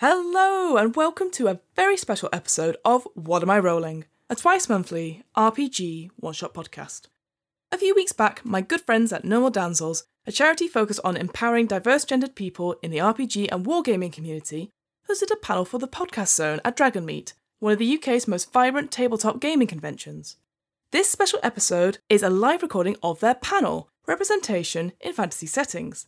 Hello, and welcome to a very special episode of What Am I Rolling, a twice monthly RPG one shot podcast. A few weeks back, my good friends at No More Damsels, a charity focused on empowering diverse gendered people in the RPG and wargaming community, hosted a panel for the Podcast Zone at Dragonmeet, one of the UK's most vibrant tabletop gaming conventions. This special episode is a live recording of their panel, Representation in Fantasy Settings.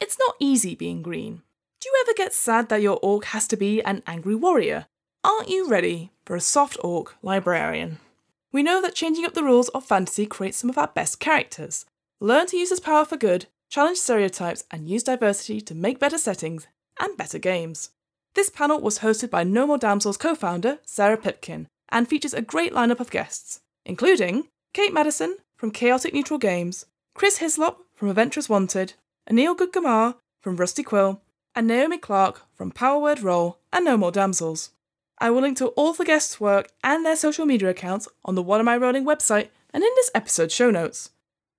It's not easy being green. Do you ever get sad that your orc has to be an angry warrior? Aren't you ready for a soft orc librarian? We know that changing up the rules of fantasy creates some of our best characters. Learn to use this power for good, challenge stereotypes, and use diversity to make better settings and better games. This panel was hosted by No More Damsels co founder Sarah Pipkin and features a great lineup of guests, including Kate Madison from Chaotic Neutral Games, Chris Hislop from Adventurers Wanted, Anil Gudgamar from Rusty Quill, and Naomi Clark from Power Word Roll and No More Damsels. I will link to all the guests' work and their social media accounts on the What Am I Rolling website and in this episode's show notes.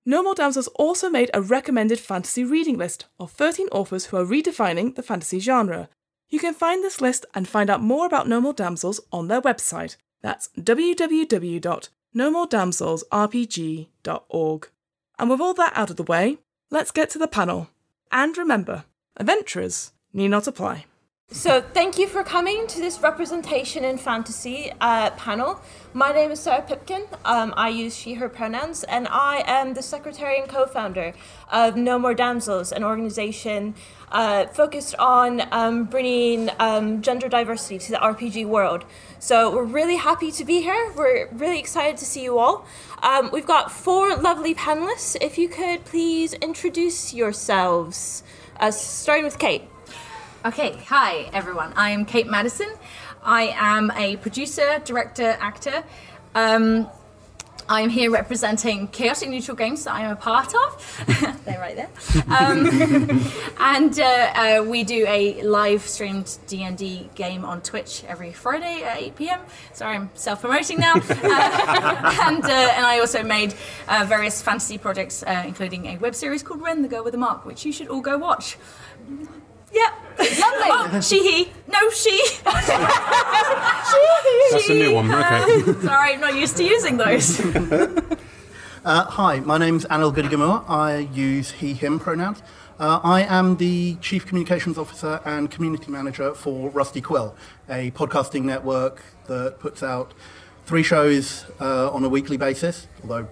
No More Damsels also made a recommended fantasy reading list of 13 authors who are redefining the fantasy genre. You can find this list and find out more about No More Damsels on their website. That's www.nomoredamselsrpg.org. And with all that out of the way, let's get to the panel. And remember, adventurers need not apply. So, thank you for coming to this representation in fantasy uh, panel. My name is Sarah Pipkin. Um, I use she, her pronouns, and I am the secretary and co founder of No More Damsels, an organization uh, focused on um, bringing um, gender diversity to the RPG world. So, we're really happy to be here. We're really excited to see you all. Um, we've got four lovely panelists. If you could please introduce yourselves, uh, starting with Kate. Okay, hi everyone. I am Kate Madison. I am a producer, director, actor. Um, I'm here representing Chaotic Neutral Games that I am a part of. They're right there. Um, and uh, uh, we do a live streamed D&D game on Twitch every Friday at 8 p.m. Sorry, I'm self-promoting now. Uh, and, uh, and I also made uh, various fantasy projects, uh, including a web series called Ren, the Girl with a Mark, which you should all go watch. Yeah. Lovely. oh, she, he. No, she. That's a new one. Okay. Sorry, I'm not used to using those. Uh, hi, my name's Anil Gudigamur. I use he, him pronouns. Uh, I am the Chief Communications Officer and Community Manager for Rusty Quill, a podcasting network that puts out three shows uh, on a weekly basis, although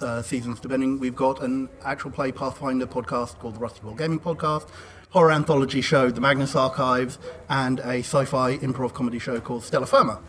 uh, seasons depending. We've got an actual play Pathfinder podcast called the Rusty Quill Gaming Podcast, horror anthology show, The Magnus Archives, and a sci-fi improv comedy show called Stellar Firma.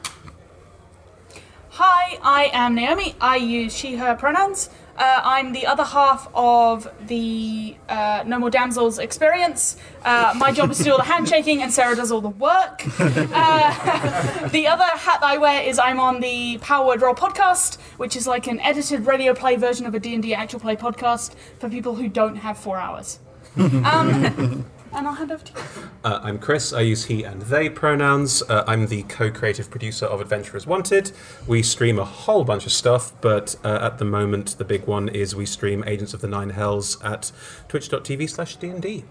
Hi, I am Naomi. I use she, her pronouns. Uh, I'm the other half of the uh, No More Damsels experience. Uh, my job is to do all the handshaking, and Sarah does all the work. Uh, the other hat that I wear is I'm on the Power Word Roll podcast, which is like an edited radio play version of a D&D actual play podcast for people who don't have four hours. Um, and I'll hand over to you. Uh, I'm Chris. I use he and they pronouns. Uh, I'm the co creative producer of Adventurers Wanted. We stream a whole bunch of stuff, but uh, at the moment, the big one is we stream Agents of the Nine Hells at twitch.tv slash D&D.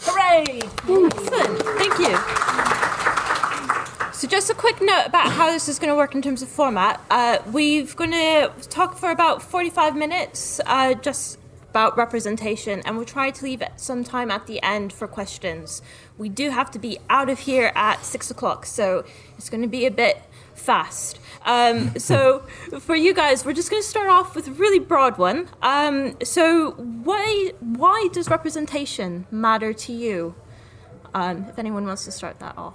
Hooray! Excellent. Thank you. So, just a quick note about how this is going to work in terms of format. Uh, we're going to talk for about 45 minutes, uh, just about representation, and we'll try to leave some time at the end for questions. We do have to be out of here at six o'clock, so it's going to be a bit fast. Um, so, for you guys, we're just going to start off with a really broad one. Um, so, why why does representation matter to you? Um, if anyone wants to start that off.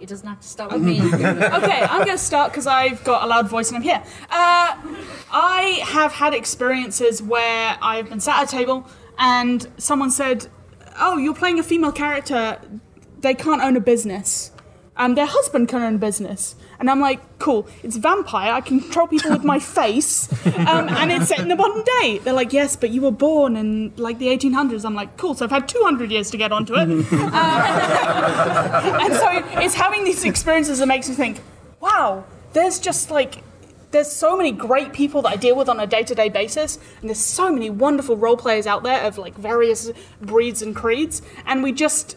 It doesn't have to start with me. okay, I'm going to start because I've got a loud voice and I'm here. Uh, I have had experiences where I've been sat at a table and someone said, "Oh, you're playing a female character. They can't own a business. Um, their husband can own a business." And I'm like, "Cool, it's vampire. I can control people with my face, um, and it's set in the modern day." They're like, "Yes, but you were born in like the 1800s." I'm like, "Cool, so I've had 200 years to get onto it." and so it's having these experiences that makes me think, wow, there's just like there's so many great people that I deal with on a day-to-day basis, and there's so many wonderful role players out there of like various breeds and creeds, and we just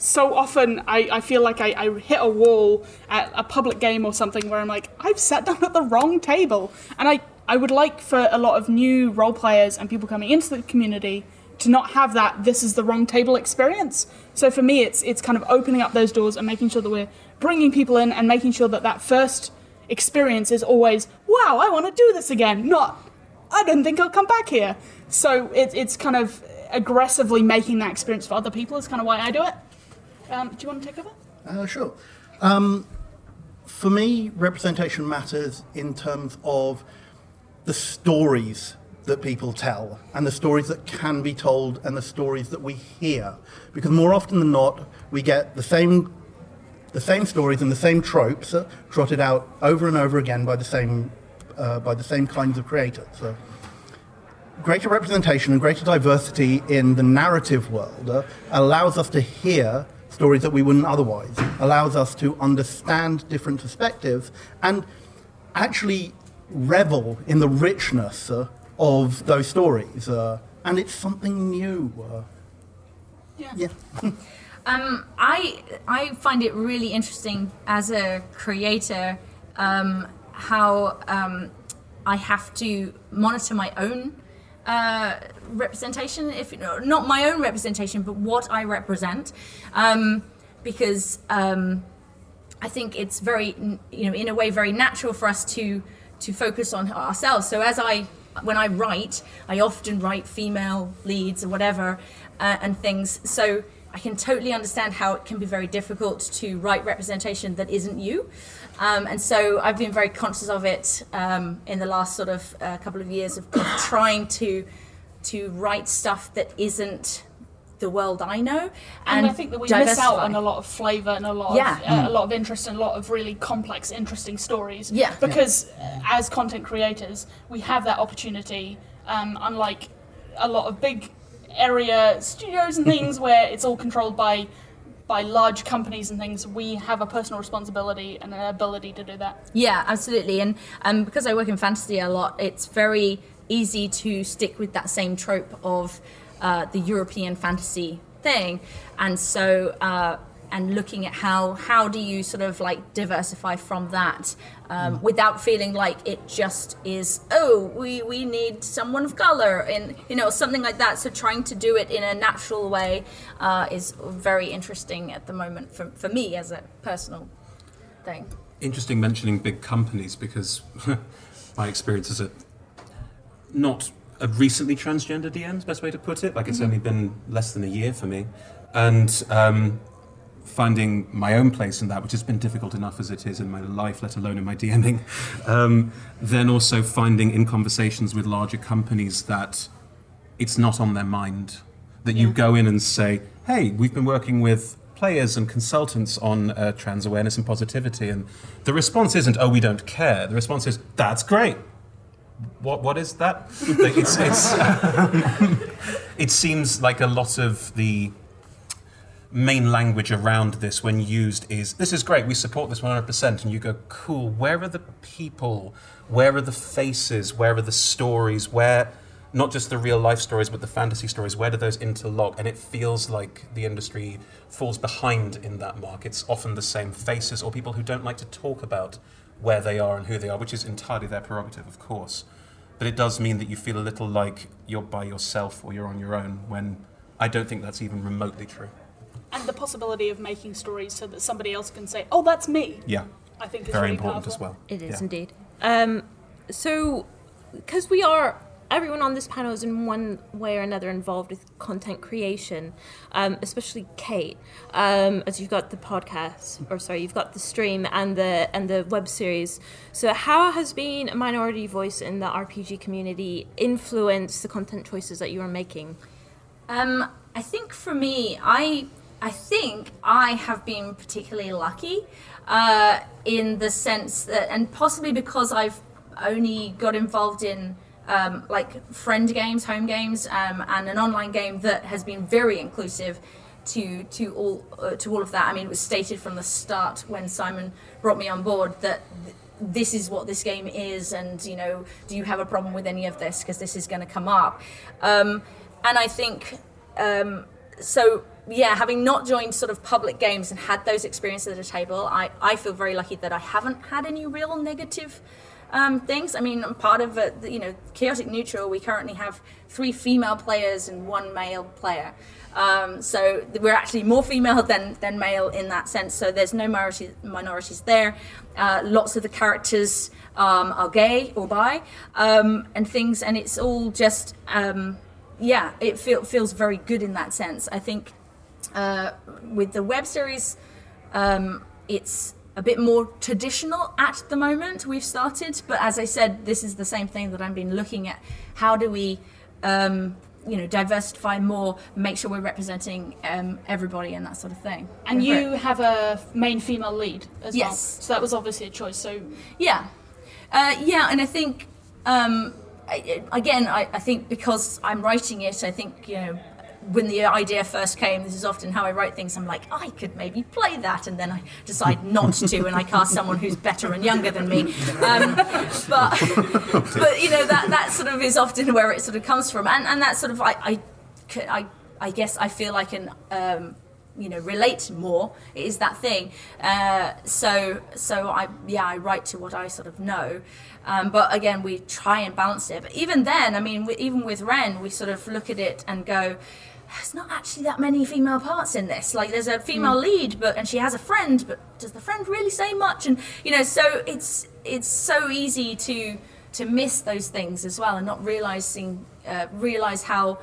so often I, I feel like I, I hit a wall at a public game or something where I'm like, I've sat down at the wrong table. And I, I would like for a lot of new role players and people coming into the community to not have that this is the wrong table experience. So for me, it's it's kind of opening up those doors and making sure that we're bringing people in and making sure that that first experience is always, wow, I want to do this again, not, I don't think I'll come back here. So it, it's kind of aggressively making that experience for other people is kind of why I do it. Um, do you want to take over? Uh, sure. Um, for me, representation matters in terms of the stories that people tell and the stories that can be told and the stories that we hear. Because more often than not, we get the same the same stories and the same tropes trotted out over and over again by the same uh, by the same kinds of creators. So, greater representation and greater diversity in the narrative world uh, allows us to hear stories that we wouldn't otherwise. Allows us to understand different perspectives and actually revel in the richness uh, of those stories. Uh, and it's something new. Uh, Yeah. yeah. Um, I I find it really interesting as a creator um, how um, I have to monitor my own uh, representation, if not my own representation, but what I represent, um, because um, I think it's very you know in a way very natural for us to to focus on ourselves. So as I when I write, I often write female leads or whatever uh, and things. So I can totally understand how it can be very difficult to write representation that isn't you. Um, and so I've been very conscious of it um, in the last sort of uh, couple of years of, of trying to to write stuff that isn't the world I know. And, And, I think that we miss out on a lot of flavour and a lot Yeah. of uh, a lot of interest and a lot of really complex, interesting stories. Yeah. Because uh, as content creators, we have that opportunity. Um, unlike a lot of big area studios and things where it's all controlled by by large companies and things, we have a personal responsibility and an ability to do that. Yeah, absolutely. And um, because I work in fantasy a lot, it's very easy to stick with that same trope of uh, the European fantasy thing. And so, uh, and looking at how how do you sort of like diversify from that um, without feeling like it just is oh we we need someone of color and you know something like that. So trying to do it in a natural way uh, is very interesting at the moment for for me as a personal thing. Interesting mentioning big companies because my experience is a not a recently transgender DM is the best way to put it. Like it's only been less than a year for me, and um, finding my own place in that, which has been difficult enough as it is in my life, let alone in my DMing. Um, then also finding in conversations with larger companies that it's not on their mind. That you go in and say, "Hey, we've been working with." Players and consultants on uh, trans awareness and positivity, and the response isn't, "Oh, we don't care." The response is, "That's great what what is that? Like, it's, it's, it seems like a lot of the main language around this, when used, is this is great. We support this one hundred percent, and you go, cool. Where are the people? Where are the faces? Where are the stories? Where not just the real life stories, but the fantasy stories? Where do those interlock? And it feels like the industry falls behind in that mark. It's often the same faces or people who don't like to talk about where they are and who they are, which is entirely their prerogative, of course. But it does mean that you feel a little like you're by yourself or you're on your own when I don't think that's even remotely true. And the possibility of making stories so that somebody else can say, "Oh, that's me." Yeah. I think Very really important powerful. as well. It is Yeah. indeed. Um, so, because we are, everyone on this panel is in one way or another involved with content creation, um, especially Kate, um, as you've got the podcast, or sorry, you've got the stream and the and the web series. So, how has being a minority voice in the RPG community influenced the content choices that you are making? Um, I think for me, I I think I have been particularly lucky uh, in the sense that, and possibly because I've only got involved in um, like friend games, home games, um, and an online game that has been very inclusive to to all uh, to all of that. I mean, it was stated from the start when Simon brought me on board that. th- This is what this game is, and you know, do you have a problem with any of this? Because this is going to come up. Um, and I think um, so yeah, having not joined sort of public games and had those experiences at a table, I, I feel very lucky that I haven't had any real negative um, things. I mean, I'm part of it, you know, chaotic neutral. We currently have three female players and one male player. Um, so we're actually more female than, than male in that sense. So there's no minority, minorities there. Uh, lots of the characters um, are gay or bi um, and things, and it's all just um, yeah, it feel, feels very good in that sense. I think uh, with the web series, um, it's a bit more traditional at the moment. We've started, but as I said, this is the same thing that I've been looking at. How do we, um, you know, diversify more, make sure we're representing um, everybody and that sort of thing. And Go you have a main female lead as well. Yes. So that was obviously a choice. So Yeah, uh, yeah, and I think um, I, again, I, I think because I'm writing it, I think you know when the idea first came, this is often how I write things. I'm like, I could maybe play that, and then I decide not to, and I cast someone who's better and younger than me. Um, but but you know that that sort of is often where it sort of comes from, and and that sort of I, I guess I feel I can. Um, you know, relate more It is that thing. Uh, so, so I, yeah, I write to what I sort of know. Um, but again, we try and balance it. But even then, I mean, we, even with Ren, we sort of look at it and go, there's not actually that many female parts in this. Like, there's a female lead, but and she has a friend, but does the friend really say much? And you know, so it's it's so easy to to miss those things as well, and not realizing uh, realize how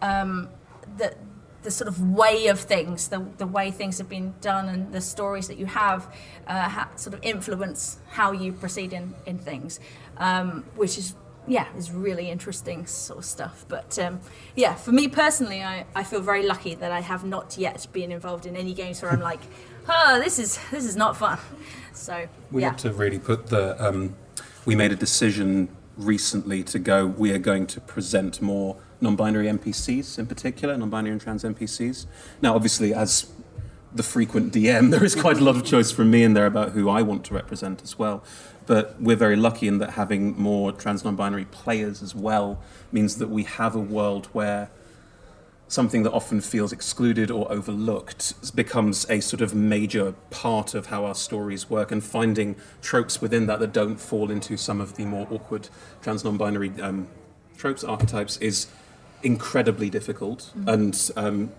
um, the the sort of way of things, the, the way things have been done, and the stories that you have, uh, ha- sort of influence how you proceed in in things, um, which is yeah is really interesting sort of stuff. But um, yeah, for me personally, I, I feel very lucky that I have not yet been involved in any games where I'm like, oh, this is this is not fun. So We yeah. want to really put the. Um, we made a decision recently to go. We are going to present more non-binary NPCs in particular, non-binary and trans NPCs. Now, obviously, as the frequent DM, there is quite a lot of choice from me in there about who I want to represent as well. But we're very lucky in that having more trans non-binary players as well means that we have a world where something that often feels excluded or overlooked becomes a sort of major part of how our stories work and finding tropes within that that don't fall into some of the more awkward trans non-binary um, tropes archetypes is incredibly difficult. And um,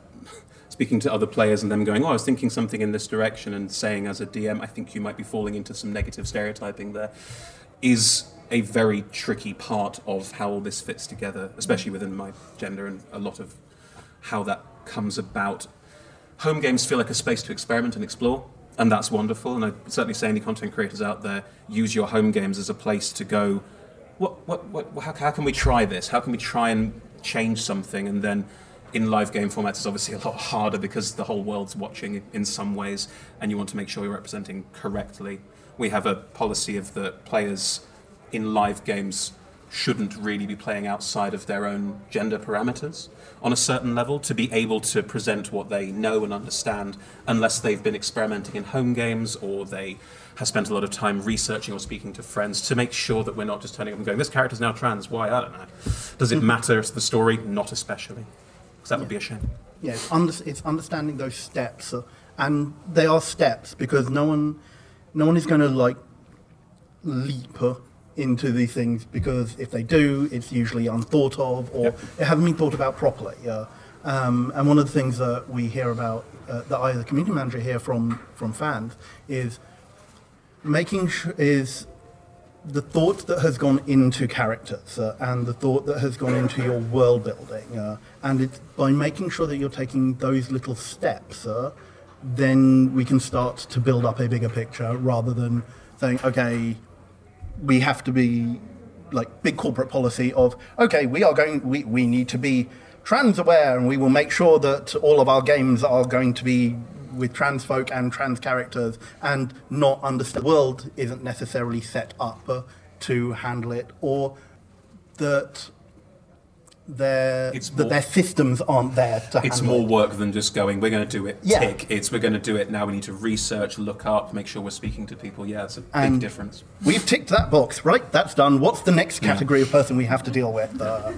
speaking to other players and them going oh i was thinking something in this direction and saying as a dm i think you might be falling into some negative stereotyping there is a very tricky part of how all this fits together especially within my gender and a lot of how that comes about. Home games feel like a space to experiment and explore, and that's wonderful. And I certainly say any content creators out there use your home games as a place to go. What, what, what, how, how can we try this? How can we try and change something? And then in live game formats, is obviously a lot harder because the whole world's watching in some ways, and you want to make sure you're representing correctly. We have a policy of that players in live games shouldn't really be playing outside of their own gender parameters on a certain level to be able to present what they know and understand unless they've been experimenting in home games or they have spent a lot of time researching or speaking to friends to make sure that we're not just turning up and going this character's now trans. Why? I don't know. Does it matter to the story? Not especially that would be a shame Yeah, it's, under, it's understanding those steps, uh, and they are steps because no one, no one is going to like leap uh, into these things because if they do, it's usually unthought of or Yep. it hasn't been thought about properly. Uh, um, and one of the things that we hear about, uh, that I, as a community manager, hear from from fans is making sure is the thought that has gone into characters uh, and the thought that has gone into your world building, uh, and it's by making sure that you're taking those little steps, uh, then we can start to build up a bigger picture rather than saying, okay, we have to be like big corporate policy of, okay, we are going, we, we need to be trans aware and we will make sure that all of our games are going to be with trans folk and trans characters and not understand the world isn't necessarily set up uh, to handle it or that their It's that more- their systems aren't there to handle it. it's more it. work than just going we're going to do it Yeah. tick it's we're going to do it now we need to research look up make sure we're speaking to people yeah it's a big difference We've ticked that box, right? That's done. What's the next category of person we have to deal with? Uh,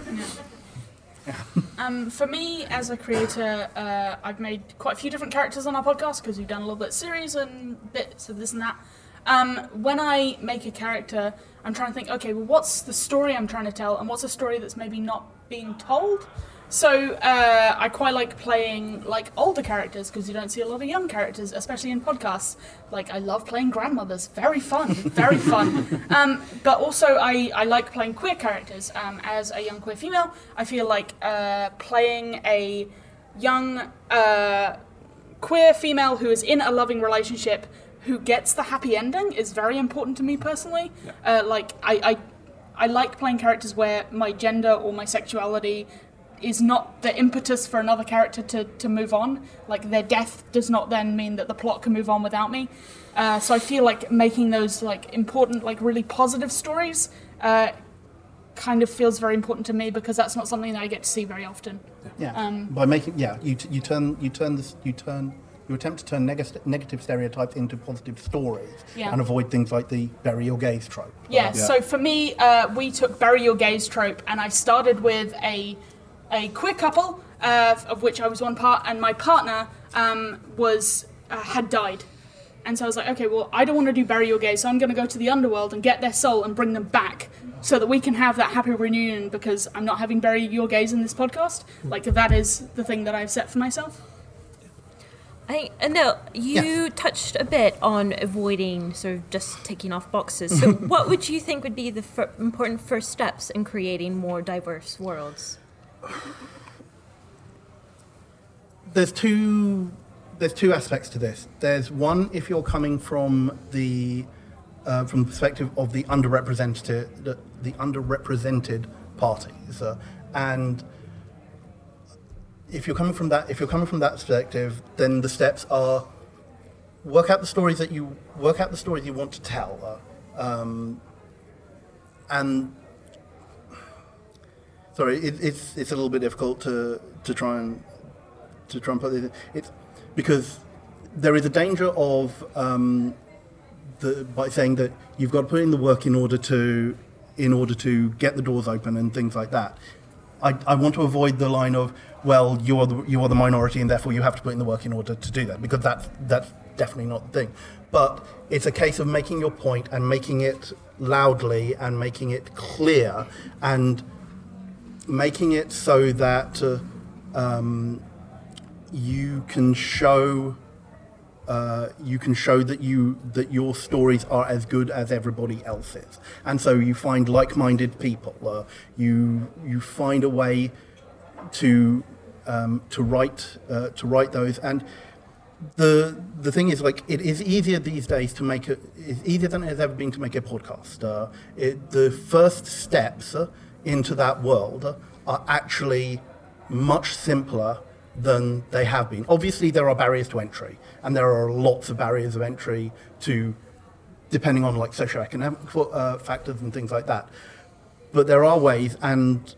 Um, for me, as a creator, uh, I've made quite a few different characters on our podcast because we've done a little bit of series and bits of this and that. Um, when I make a character, I'm trying to think, okay, well, what's the story I'm trying to tell, and what's a story that's maybe not being told? So uh, I quite like playing like older characters because you don't see a lot of young characters, especially in podcasts. Like I love playing grandmothers, very fun, very fun. Um, but also I, I like playing queer characters. Um, as a young queer female, I feel like uh, playing a young uh, queer female who is in a loving relationship who gets the happy ending is very important to me personally. Uh, like I, I I like playing characters where my gender or my sexuality is not the impetus for another character to, to move on. Like their death does not then mean that the plot can move on without me. Uh, so I feel like making those like important, like really positive stories, uh, kind of feels very important to me because that's not something that I get to see very often. Yeah. Um, By making yeah, you, t- you turn you turn this you turn you attempt to turn neg- negative stereotypes into positive stories Yeah. and avoid things like the bury your gays trope. Yeah, so for me, uh, we took bury your gays trope, and I started with a a queer couple, uh, of which I was one part, and my partner um, was uh, had died, and so I was like, okay, well, I don't want to do bury your gays, so I'm going to go to the underworld and get their soul and bring them back, so that we can have that happy reunion. Because I'm not having bury your gays in this podcast. Like that is the thing that I've set for myself. I uh, no, you Yes. touched a bit on avoiding sort of just ticking off boxes. So, what would you think would be the fir- important first steps in creating more diverse worlds? There's two there's two aspects to this. There's one if you're coming from the uh, from the perspective of the underrepresented the, the underrepresented parties, uh, and if you're coming from that if you're coming from that perspective, then the steps are work out the stories that you work out the stories you want to tell, uh, um, and sorry, it, it's it's a little bit difficult to to try and to try and put it. It's because there is a danger of um, the, by saying that you've got to put in the work in order to in order to get the doors open and things like that. I, I want to avoid the line of well you are the you are the minority and therefore you have to put in the work in order to do that because that's that's definitely not the thing. But it's a case of making your point and making it loudly and making it clear and making it so that uh, um, you can show uh, you can show that you that your stories are as good as everybody else's, and so you find like-minded people. Uh, you you find a way to um, to write uh, to write those and. The the thing is, like, it is easier these days to make a. It's easier than it has ever been to make a podcast. Uh, it, the first steps uh, into that world are actually much simpler than they have been. Obviously, there are barriers to entry, and there are lots of barriers of entry to, depending on like socioeconomic uh, factors and things like that. But there are ways, and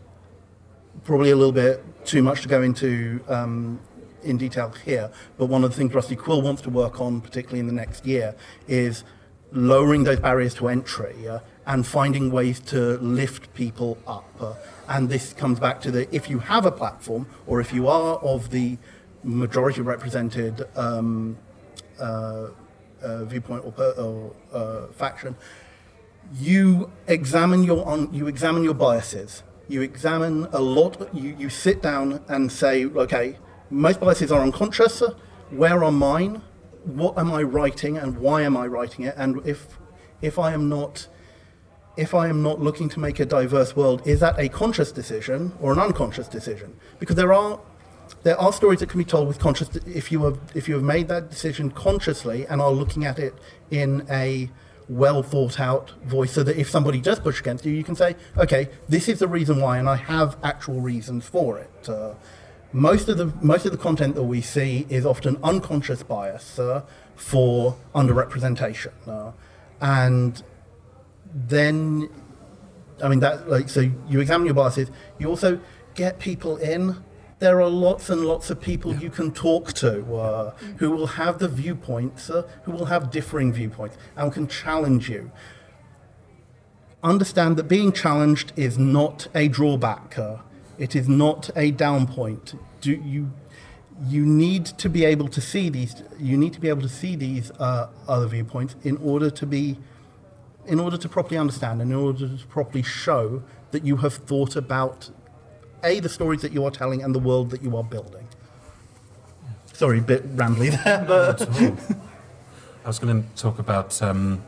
probably a little bit too much to go into um, in detail here. But one of the things Rusty Quill wants to work on, particularly in the next year, is lowering those barriers to entry uh, and finding ways to lift people up. Uh, and this comes back to the if you have a platform or if you are of the majority represented um, uh, uh, viewpoint or, or uh, faction, you examine your on, you examine your biases. You examine a lot. You, you sit down and say, okay, most biases are unconscious. Where are mine? What am I writing, and why am I writing it? And if if I am not if I am not looking to make a diverse world, is that a conscious decision or an unconscious decision? Because there are there are stories that can be told with conscious if you have if you have made that decision consciously and are looking at it in a well thought out voice so that if somebody does push against you you can say okay this is the reason why and i have actual reasons for it uh, most of the most of the content that we see is often unconscious bias uh, for underrepresentation uh, and then I mean that like so you examine your biases. You also get people in. There are lots and lots of people you can talk to uh, who will have the viewpoints, uh, who will have differing viewpoints, and can challenge you. Understand that being challenged is not a drawback. Uh, It is not a down point. Do you? You need to be able to see these. You need to be able to see these uh, other viewpoints in order to be, in order to properly understand, and in order to properly show that you have thought about a the stories that you are telling and the world that you are building. Sorry, a bit rambly there, but I was going to talk about um,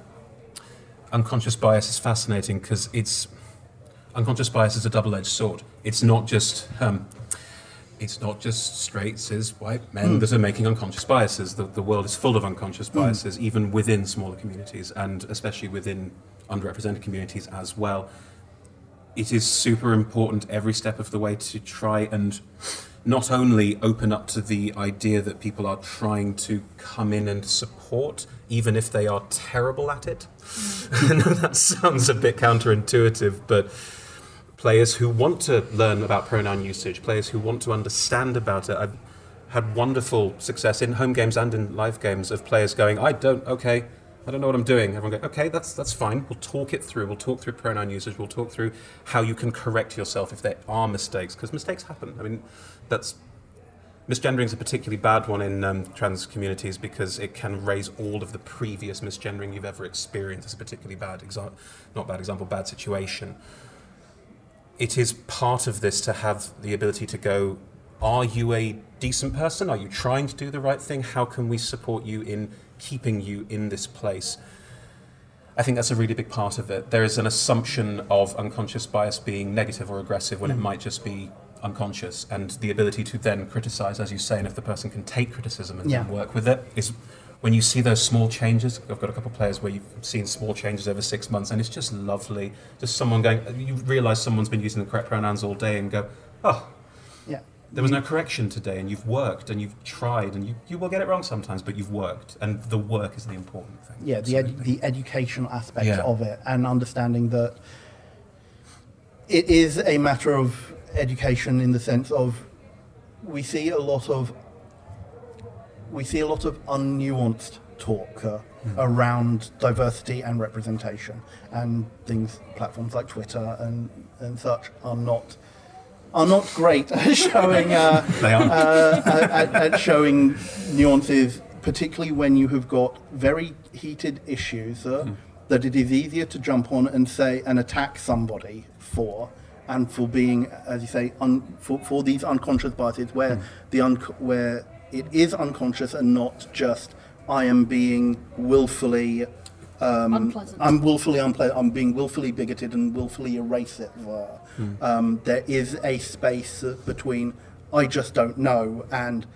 unconscious bias is fascinating because it's unconscious bias is a double-edged sword. It's not just um, it's not just straight cis white men hmm. that are making unconscious biases. The, the world is full of unconscious hmm. biases, even within smaller communities and especially within underrepresented communities as well. It is super important every step of the way to try and not only open up to the idea that people are trying to come in and support, even if they are terrible at it. Hmm. I know that sounds a bit counterintuitive, but players who want to learn about pronoun usage, players who want to understand about it. I've had wonderful success in home games and in live games of players going, I don't, okay, I don't know what I'm doing. Everyone go, okay, that's that's fine. We'll talk it through. We'll talk through pronoun usage. We'll talk through how you can correct yourself if there are mistakes, because mistakes happen. I mean, that's misgendering is a particularly bad one in um, trans communities because it can raise all of the previous misgendering you've ever experienced It's a particularly bad example, not bad example, bad situation. It is part of this to have the ability to go, are you a decent person? Are you trying to do the right thing? How can we support you in keeping you in this place? I think that's a really big part of it. There is an assumption of unconscious bias being negative or aggressive when it mm. might just be unconscious, and the ability to then criticize, as you say, and if the person can take criticism and Yeah. work with it is when you see those small changes. I've got a couple of players where you've seen small changes over six months, and it's just lovely. Just someone going, you realize someone's been using the correct pronouns all day, and go, oh, yeah. there was no correction today, and you've worked and you've tried, and you, you will get it wrong sometimes, but you've worked, and the work is the important thing. yeah, the, ed- the educational aspect Yeah. of it and understanding that it is a matter of education in the sense of we see a lot of we see a lot of unnuanced talk uh, around diversity and representation and things platforms like Twitter and, and such are not are not great at showing uh, uh, at, at showing nuances, particularly when you have got very heated issues uh, that it is easier to jump on and say and attack somebody for, and for being, as you say, un, for, for these unconscious biases where the un, where it is unconscious and not just I am being willfully. Um, Unpleasant. I'm willfully unpleasant. I'm being willfully bigoted and willfully erasive. Uh, um, there is a space between I just don't know and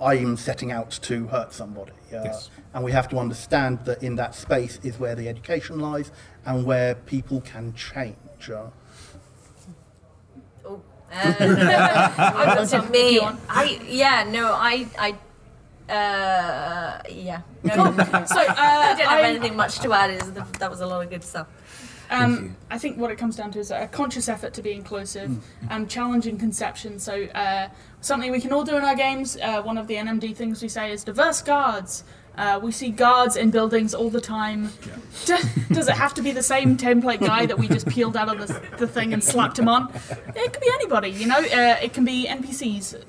I am setting out to hurt somebody. Uh, Yes. And we have to understand that in that space is where the education lies and where people can change. Uh, Was it me? I yeah no I I uh yeah no, no, no. So uh, I don't have I- anything much to add. Is the, that was a lot of good stuff. Um, I think what it comes down to is a conscious effort to be inclusive and challenging conception. So uh, something we can all do in our games. Uh, one of the NMD things we say is diverse guards. Uh, we see guards in buildings all the time. Do- does it have to be the same template guy that we just peeled out of the, the thing and slapped him on? It could be anybody, you know. Uh, it can be NPCs.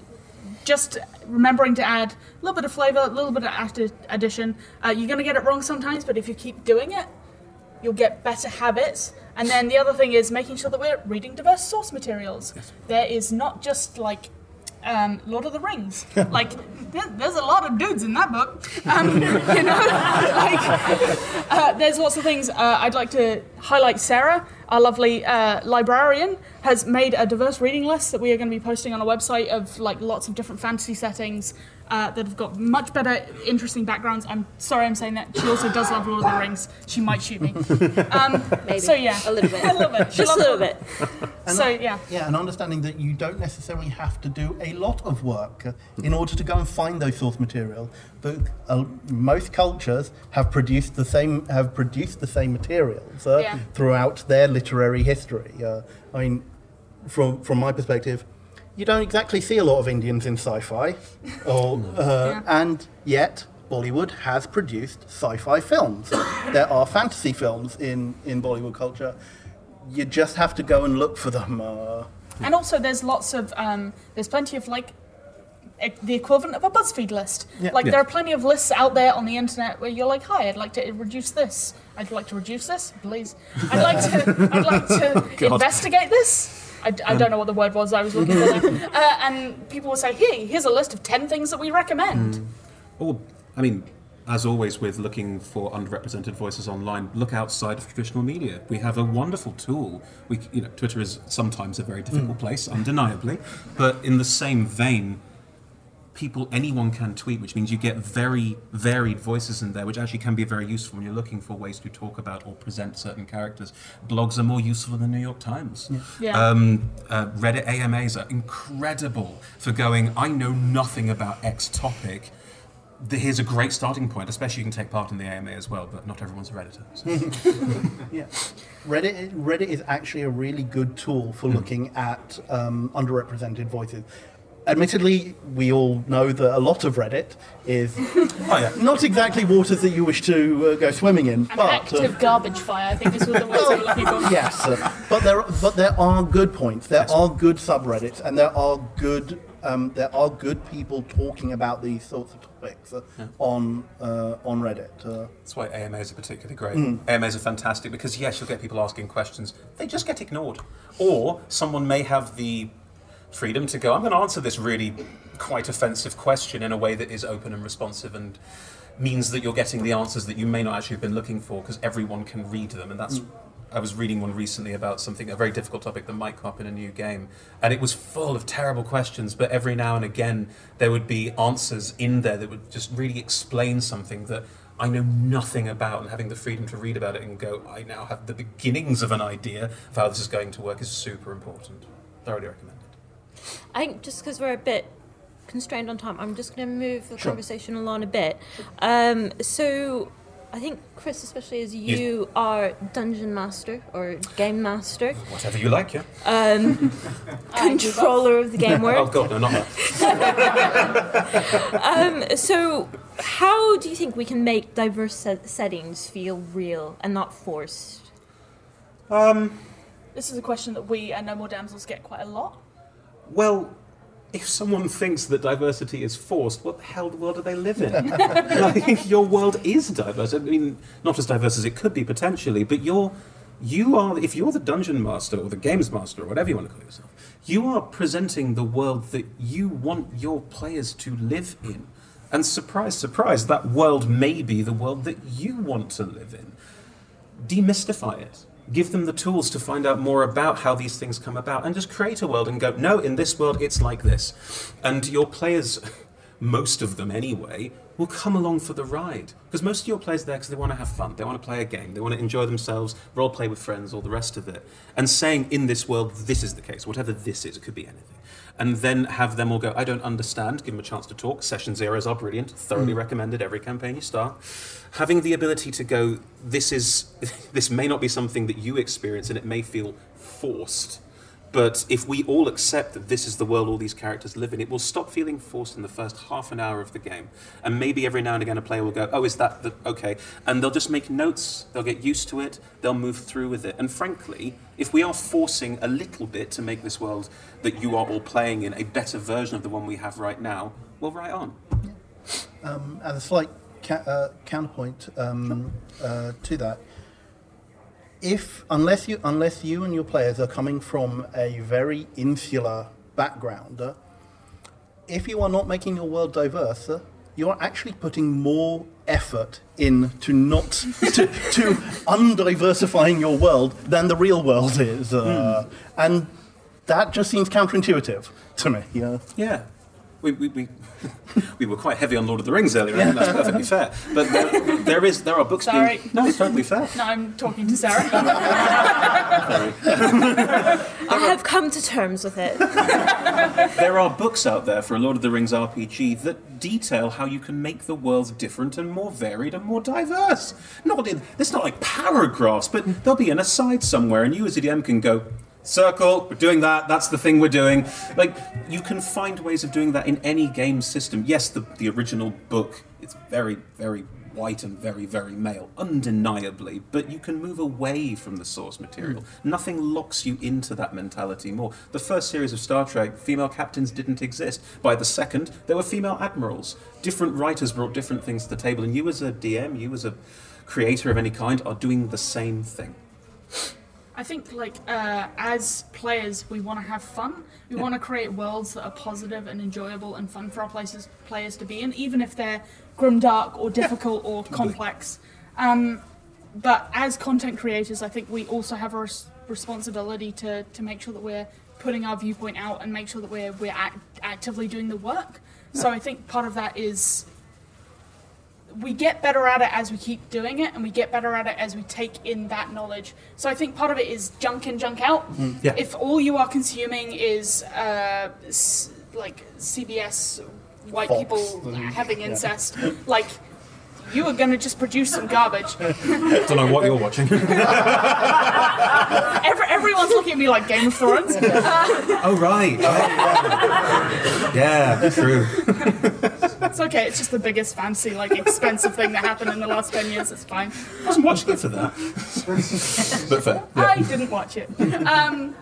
Just remembering to add a little bit of flavour, a little bit of addi- addition. Uh, you're going to get it wrong sometimes, but if you keep doing it, you'll get better habits. And then the other thing is making sure that we're reading diverse source materials. There is not just like um, Lord of the Rings. like there- there's a lot of dudes in that book. Um, you know, like uh, there's lots of things. Uh, I'd like to highlight Sarah, our lovely uh, librarian, has made a diverse reading list that we are going to be posting on our website of like lots of different fantasy settings uh, that have got much better, interesting backgrounds. I'm sorry, I'm saying that she also does love Lord of the Rings. She might shoot me. Um, Maybe. So yeah, A little bit. a little bit. She Just a little it. bit. So yeah. Yeah, and understanding that you don't necessarily have to do a lot of work in order to go and find those source material. But uh, most cultures have produced the same have produced the same materials uh, Yeah. throughout their literary history. Uh, I mean, from from my perspective, you don't exactly see a lot of Indians in sci-fi, or uh, and yet. Bollywood has produced sci-fi films. there are fantasy films in, in Bollywood culture. You just have to go and look for them. Uh, And also, there's lots of um, there's plenty of like e- the equivalent of a BuzzFeed list. Yeah. Like Yeah. there are plenty of lists out there on the internet where you're like, "Hi, I'd like to reduce this. I'd like to reduce this, please. I'd like to. I'd like to investigate this." I, I don't know what the word was I was looking for. There. Uh, and people will say, "Here, here's a list of ten things that we recommend." Or, I mean, as always with looking for underrepresented voices online, look outside of traditional media. We have a wonderful tool. We, you know, Twitter is sometimes a very difficult place, undeniably, but in the same vein, people, anyone can tweet, which means you get very varied voices in there, which actually can be very useful when you're looking for ways to talk about or present certain characters. Blogs are more useful than the New York Times. Yeah. Um, uh, Reddit AMAs are incredible for going, I know nothing about X topic. The- Here's a great starting point, especially you can take part in the AMA as well, but not everyone's a Redditor. so. Yeah, Reddit Reddit is actually a really good tool for looking at um, underrepresented voices. Admittedly, we all know that a lot of Reddit is Oh, yeah. not exactly waters that you wish to uh, go swimming in, An but uh, garbage fire, I think is what the words they were looking for. yes, uh, but there but there are good points. There Yes. are good subreddits, and there are good um, there are good people talking about these sorts of topics uh, on uh, on Reddit. Uh, That's why AMAs are particularly great. AMAs are fantastic because, yes, you'll get people asking questions, they just get ignored. Or someone may have the freedom to go, I'm going to answer this really quite offensive question in a way that is open and responsive and means that you're getting the answers that you may not actually have been looking for because everyone can read them. And that's. I was reading one recently about something, a very difficult topic that might come up in a new game, and it was full of terrible questions. But every now and again, there would be answers in there that would just really explain something that I know nothing about, and having the freedom to read about it and go, I now have the beginnings of an idea of how this is going to work is super important. Thoroughly recommended. I think just because we're a bit constrained on time, I'm just going to move the conversation along a bit. Um, so, I think Chris, especially as you are dungeon master or game master, Whatever you like, yeah. um, controller of the game world. Oh world. god, no, not that. Um, so, how do you think we can make diverse set- settings feel real and not forced? This is a question that we and No More Damsels get quite a lot. Well, if someone thinks that diversity is forced, what the hell the world do they live in? like, your world is diverse. I mean, not as diverse as it could be potentially, but you're, you are, if you're the dungeon master or the games master or whatever you want to call yourself, you are presenting the world that you want your players to live in. And surprise, surprise, that world may be the world that you want to live in demystify it. Give them the tools to find out more about how these things come about and just create a world and go, no, in this world it's like this. And your players, most of them anyway, will come along for the ride. Because most of your players are there because they want to have fun, they want to play a game, they want to enjoy themselves, role play with friends, all the rest of it. And saying, in this world, this is the case, whatever this is, it could be anything. And then have them all go, I don't understand, give them a chance to talk. Session zeros are brilliant, thoroughly hmm. recommended every campaign you start. Having the ability to go, this is this may not be something that you experience and it may feel forced. But if we all accept that this is the world all these characters live in, it will stop feeling forced in the first half an hour of the game. And maybe every now and again a player will go, oh, is that the. Okay. And they'll just make notes, they'll get used to it, they'll move through with it. And frankly, if we are forcing a little bit to make this world that you are all playing in a better version of the one we have right now, well, right on. um, as a slight ca- uh, counterpoint um, uh, to that, if unless you unless you and your players are coming from a very insular background, uh, if you are not making your world diverse, uh, you are actually putting more effort in to not to, to undiversifying your world than the real world is, uh, and that just seems counterintuitive to me. Yeah. Yeah. We, we, we, we were quite heavy on Lord of the Rings earlier, and that's perfectly fair. But there, there is there are books Sorry. being no, it's totally fair. No, I'm talking to Sarah. I have come to terms with it. There are books out there for a Lord of the Rings RPG that detail how you can make the world different and more varied and more diverse. Not in, it's not like paragraphs, but there'll be an aside somewhere, and you as a DM can go. Circle, we're doing that, that's the thing we're doing. Like, you can find ways of doing that in any game system. Yes, the, the original book it's very, very white and very, very male, undeniably, but you can move away from the source material. Hmm. Nothing locks you into that mentality more. The first series of Star Trek, female captains didn't exist. By the second, there were female admirals. Different writers brought different things to the table, and you as a DM, you as a creator of any kind, are doing the same thing. I think like uh, as players, we want to have fun. We want to create worlds that are positive and enjoyable and fun for our places, players to be in, even if they're grimdark or difficult or complex. Um, but as content creators, I think we also have a res- responsibility to, to make sure that we're putting our viewpoint out and make sure that we're we're act- actively doing the work. So I think part of that is we get better at it as we keep doing it, and we get better at it as we take in that knowledge. So I think part of it is junk in, junk out. Yeah. If all you are consuming is uh, like CBS white Fox people and- having yeah. incest, like you are going to just produce some garbage. Don't know what you're watching. Every, everyone's looking at me like Game of Thrones. oh, right. yeah, true. It's okay. It's just the biggest fancy, like expensive thing that happened in the last ten years. It's fine. I wasn't watching it for that. but fair. I didn't watch it. Um,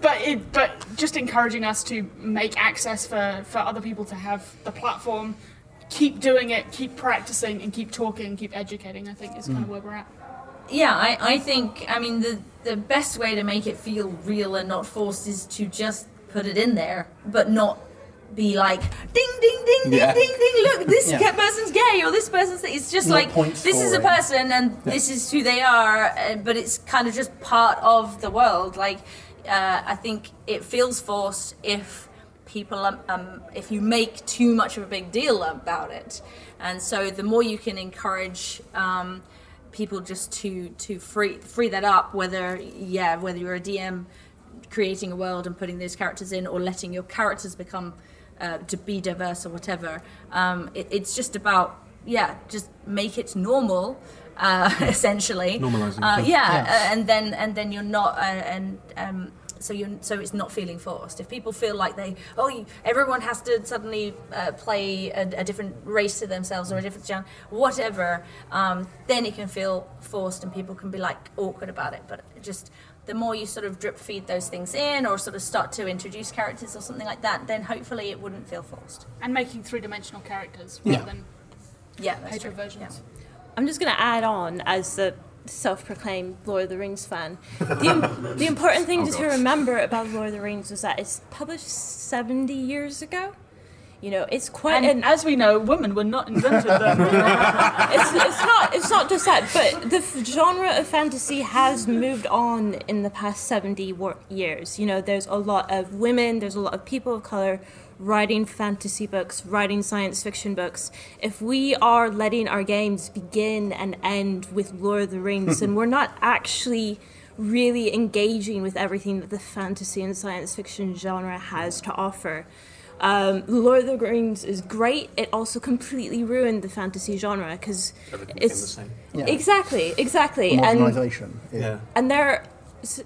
but it, but just encouraging us to make access for, for other people to have the platform, keep doing it, keep practicing, and keep talking, keep educating. I think is kind of where we're at. Yeah, I, I think, I mean, the, the best way to make it feel real and not forced is to just put it in there, but not be like, ding, ding, ding, ding, Yeah. ding, ding, look, this Yeah. person's gay or this person's. It's just Not like, point this is a person and this is who they are, uh, but it's kind of just part of the world. Like, uh, I think it feels forced if people um, um, if you make too much of a big deal about it and so the more you can encourage um, people just to to free free that up whether yeah whether you're a dm creating a world and putting those characters in or letting your characters become uh, to be diverse or whatever um, it, it's just about yeah just make it normal uh, essentially Normalising, uh, yeah. yeah, Yeah. uh, and then and then you're not uh, and um, so you so it's not feeling forced. If people feel like they oh you, everyone has to suddenly uh, play a, a different race to themselves or a different genre, whatever, um, then it can feel forced and people can be like awkward about it. But just the more you sort of drip feed those things in or sort of start to introduce characters or something like that, then hopefully it wouldn't feel forced. And making three dimensional characters Yeah. rather than Yeah, that's true. versions. I'm just going to add on as the self-proclaimed Lord of the Rings fan. The, the important thing oh, to remember about Lord of the Rings was that it's published 70 years ago. You know, it's quite And an as we know, women were not invented then. it's, it's not it's not just that, but the f- genre of fantasy has moved on in the past 70 wor- years. You know, there's a lot of women, there's a lot of people of color writing fantasy books, writing science fiction books. If we are letting our games begin and end with Lord of the Rings, then we're not actually really engaging with everything that the fantasy and science fiction genre has to offer. Um, Lord of the Rings is great. It also completely ruined the fantasy genre because Everything became the it's same. Yeah. exactly, exactly, and Modernisation. Yeah. and there, s-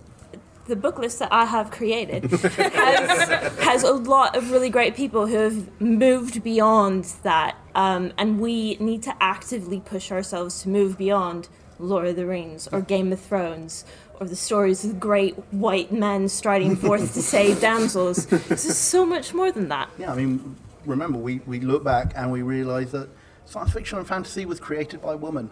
the book list that I have created has, has a lot of really great people who have moved beyond that, um, and we need to actively push ourselves to move beyond Lord of the Rings or Game of Thrones or the stories of great white men striding forth to save damsels. This is so much more than that. Yeah, I mean, remember, we, we look back and we realise that science fiction and fantasy was created by women.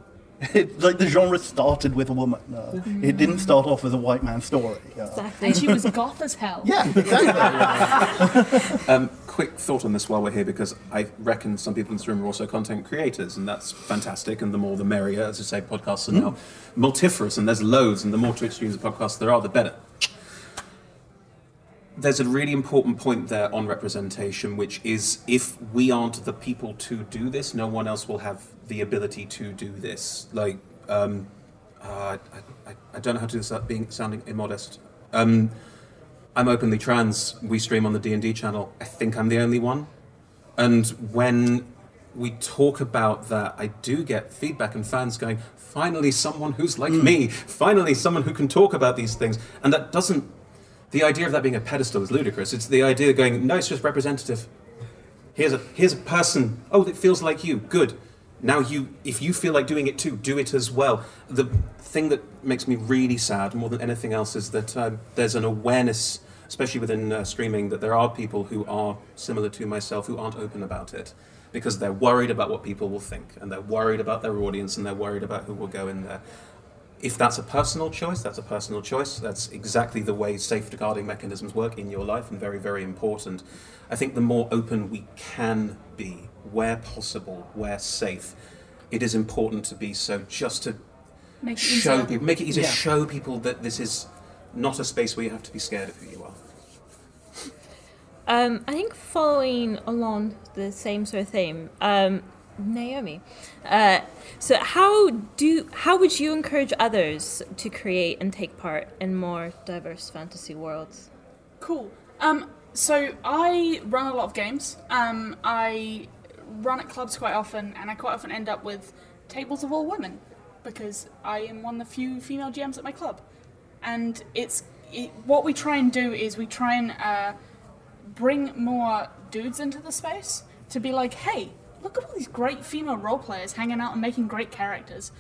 It, like the genre started with a woman. Uh, It didn't start off as a white man story. Uh, Exactly. and she was goth as hell. yeah, exactly. Um, quick thought on this while we're here, because I reckon some people in this room are also content creators, and that's fantastic. And the more the merrier. As I say, podcasts are now multifarious, and there's loads, and the more Twitch streams of podcasts there are, the better. There's a really important point there on representation, which is if we aren't the people to do this, no one else will have the ability to do this. Like, um, uh, I, I, I don't know how to do this being sounding immodest. Um, I'm openly trans. We stream on the D and D channel. I think I'm the only one. And when we talk about that, I do get feedback and fans going, "Finally, someone who's like me. Finally, someone who can talk about these things." And that doesn't. The idea of that being a pedestal is ludicrous. It's the idea of going, "No, it's just representative. Here's a here's a person. Oh, it feels like you. Good." Now you, if you feel like doing it too, do it as well. The thing that makes me really sad more than anything else is that uh, there's an awareness, especially within uh, streaming, that there are people who are similar to myself who aren't open about it because they're worried about what people will think and they're worried about their audience and they're worried about who will go in there. If that's a personal choice, that's a personal choice. That's exactly the way safeguarding mechanisms work in your life and very, very important. I think the more open we can be, where possible, where safe, it is important to be so just to Make it show easier. people, make it easier, Yeah. show people that this is not a space where you have to be scared of who you are. Um, I think following along the same sort of theme, um, Naomi. Uh, so how do how would you encourage others to create and take part in more diverse fantasy worlds? Cool. Um, so I run a lot of games. Um, I run at clubs quite often, and I quite often end up with tables of all women because I am one of the few female GMs at my club. And it's it, what we try and do is we try and uh, bring more dudes into the space to be like, hey, look at all these great female role players hanging out and making great characters.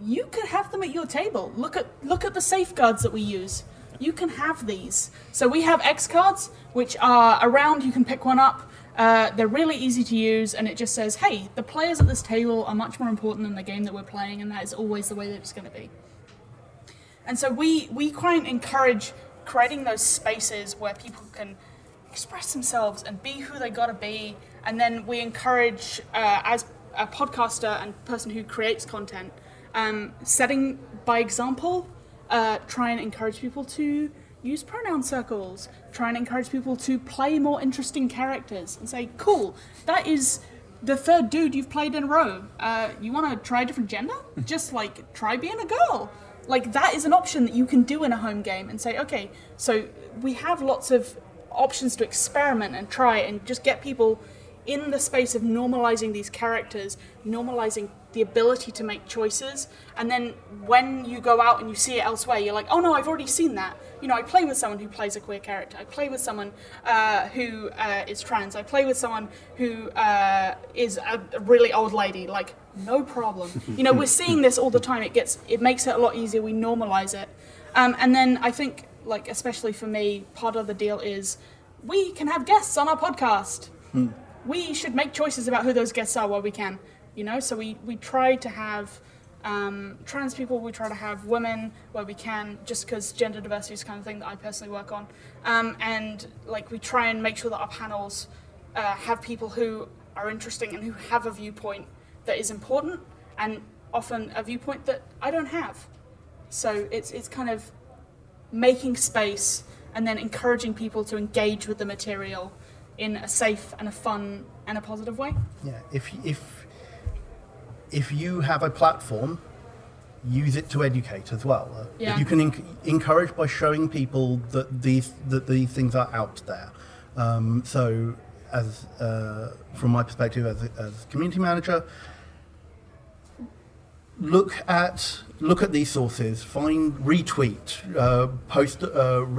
You could have them at your table. Look at look at the safeguards that we use. You can have these. So we have X cards, which are around. You can pick one up. Uh, they're really easy to use, and it just says, "Hey, the players at this table are much more important than the game that we're playing, and that is always the way that it's going to be." And so we we try and encourage creating those spaces where people can express themselves and be who they gotta be, and then we encourage uh, as a podcaster and person who creates content, um, setting by example. Uh, try and encourage people to use pronoun circles. Try and encourage people to play more interesting characters and say, "Cool, that is." The third dude you've played in a row. Uh, you want to try a different gender? Just like try being a girl like that is an option that you can do in a home game and say okay so we have lots of options to experiment and try and just get people in the space of normalizing these characters normalizing the ability to make choices. And then when you go out and you see it elsewhere you're like oh no i've already seen that. You know i play with someone who plays a queer character. I play with someone uh, who uh, is trans. I play with someone who uh, is a, really old lady. Like no problem. You know we're seeing this all the time. It gets it makes it a lot easier. We normalize it. Um, and then i think like especially for me part of the deal is we can have guests on our podcast. We should make choices about who those guests are while we can you know? So we we try to have um, trans people we try to have women where we can just because gender diversity is kind of thing that i personally work on. Um, and like we try and make sure that our panels uh, have people who are interesting and who have a viewpoint that is important and often a viewpoint that i don't have. So it's it's kind of making space and then encouraging people to engage with the material in a safe and a fun and a positive way. Yeah, if if if you have a platform, use it to educate as well. Uh, Yeah. You can enc- encourage by showing people that these that these things are out there. Um, so, as uh, from my perspective as a, as community manager, look at look at these sources, find retweet, uh, post uh,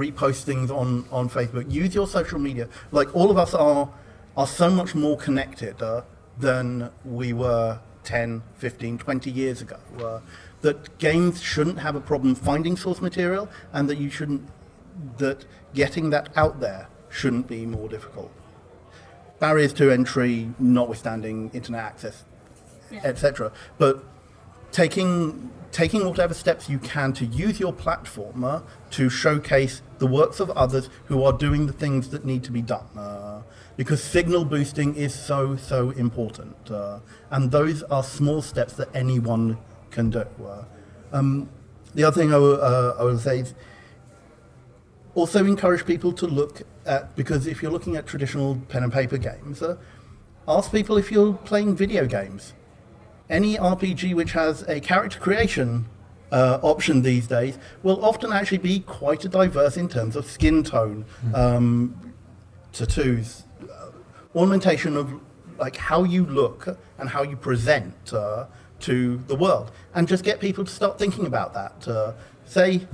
repost things on on Facebook. Use your social media. Like all of us are are so much more connected uh, than we were 10, 15, 20 years ago. Uh, that games shouldn't have a problem finding source material, and that you shouldn't that getting that out there shouldn't be more difficult. Barriers to entry, notwithstanding internet access, etc. But taking taking whatever steps you can to use your platform uh, to showcase the works of others who are doing the things that need to be done. Uh, because signal boosting is so so important, uh, and those are small steps that anyone can do. Uh, um, the other thing I will, uh, I will say is also encourage people to look at because if you're looking at traditional pen and paper games, uh, ask people if you're playing video games any RPG which has a character creation uh, option these days will often actually be quite a diverse in terms of skin tone, um, tattoos, ornamentation of like how you look and how you present uh, to the world, and just get people to start thinking about that. Uh, say,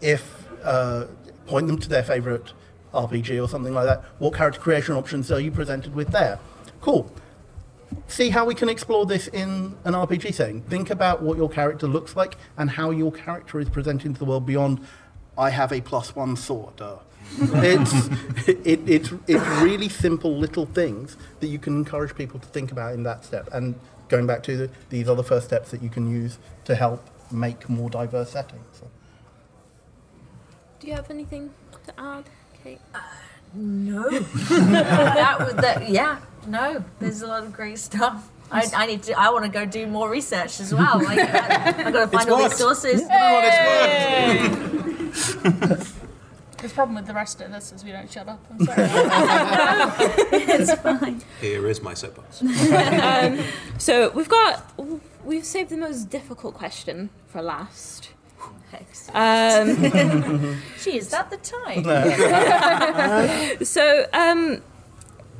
if uh, point them to their favorite RPG or something like that. What character creation options are you presented with there? Cool see how we can explore this in an RPG setting. Think about what your character looks like and how your character is presented to the world beyond. I have a plus one sword. Uh, it's it, it's it's really simple little things that you can encourage people to think about in that step. And going back to the, these are the first steps that you can use to help make more diverse settings. So. Do you have anything to add, Kate? No. that, was- that, yeah, no. There's a lot of great stuff. I, I need to. I want to go do more research as well. Like, I, I've got to find all these worked. sources. Everyone, it's worked. The problem with the rest of this is we don't shut up. I'm sorry. it's fine. Here is my soapbox. So we've got we've saved the most difficult question for last. Um, Gee, is that the time? so, um,